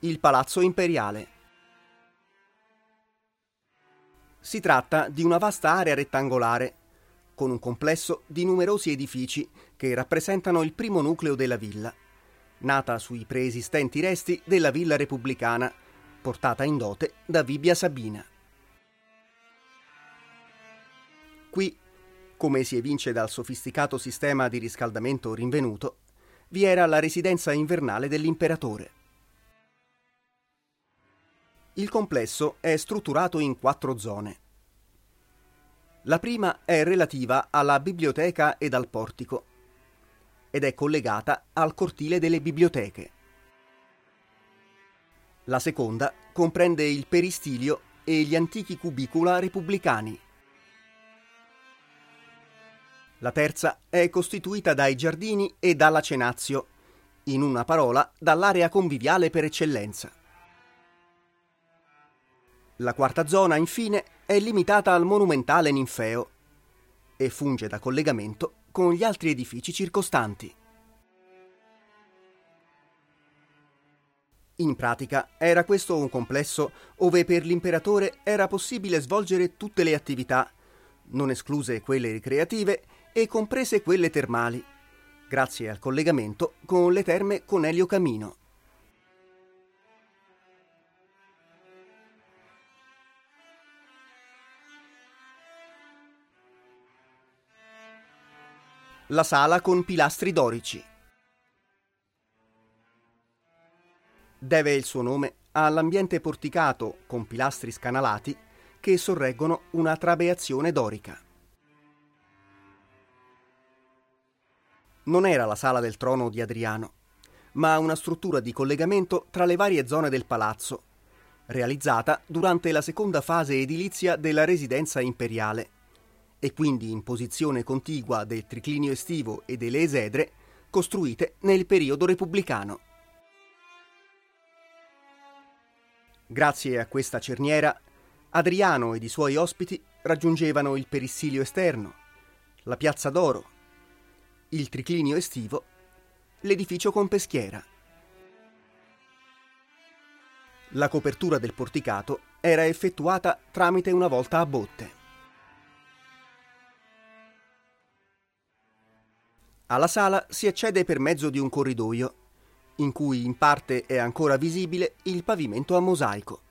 il Palazzo Imperiale. Si tratta di una vasta area rettangolare, con un complesso di numerosi edifici che rappresentano il primo nucleo della villa, nata sui preesistenti resti della villa repubblicana, portata in dote da Vibia Sabina. Qui, come si evince dal sofisticato sistema di riscaldamento rinvenuto, vi era la residenza invernale dell'imperatore. Il complesso è strutturato in quattro zone. La prima è relativa alla biblioteca ed al portico ed è collegata al cortile delle biblioteche. La seconda comprende il peristilio e gli antichi cubicula repubblicani. La terza è costituita dai giardini e dalla cenazio, in una parola dall'area conviviale per eccellenza. La quarta zona, infine, è limitata al monumentale ninfeo e funge da collegamento con gli altri edifici circostanti. In pratica era questo un complesso dove per l'imperatore era possibile svolgere tutte le attività, non escluse quelle ricreative e comprese quelle termali, grazie al collegamento con le terme Conelio Camino. La sala con pilastri dorici. Deve il suo nome all'ambiente porticato con pilastri scanalati che sorreggono una trabeazione dorica. Non era la sala del trono di Adriano, ma una struttura di collegamento tra le varie zone del palazzo, realizzata durante la seconda fase edilizia della residenza imperiale e quindi in posizione contigua del triclinio estivo e delle esedre costruite nel periodo repubblicano. Grazie a questa cerniera, Adriano ed i suoi ospiti raggiungevano il perissilio esterno, la piazza d'oro, il triclinio estivo, l'edificio con peschiera. La copertura del porticato era effettuata tramite una volta a botte. Alla sala si accede per mezzo di un corridoio, in cui in parte è ancora visibile il pavimento a mosaico.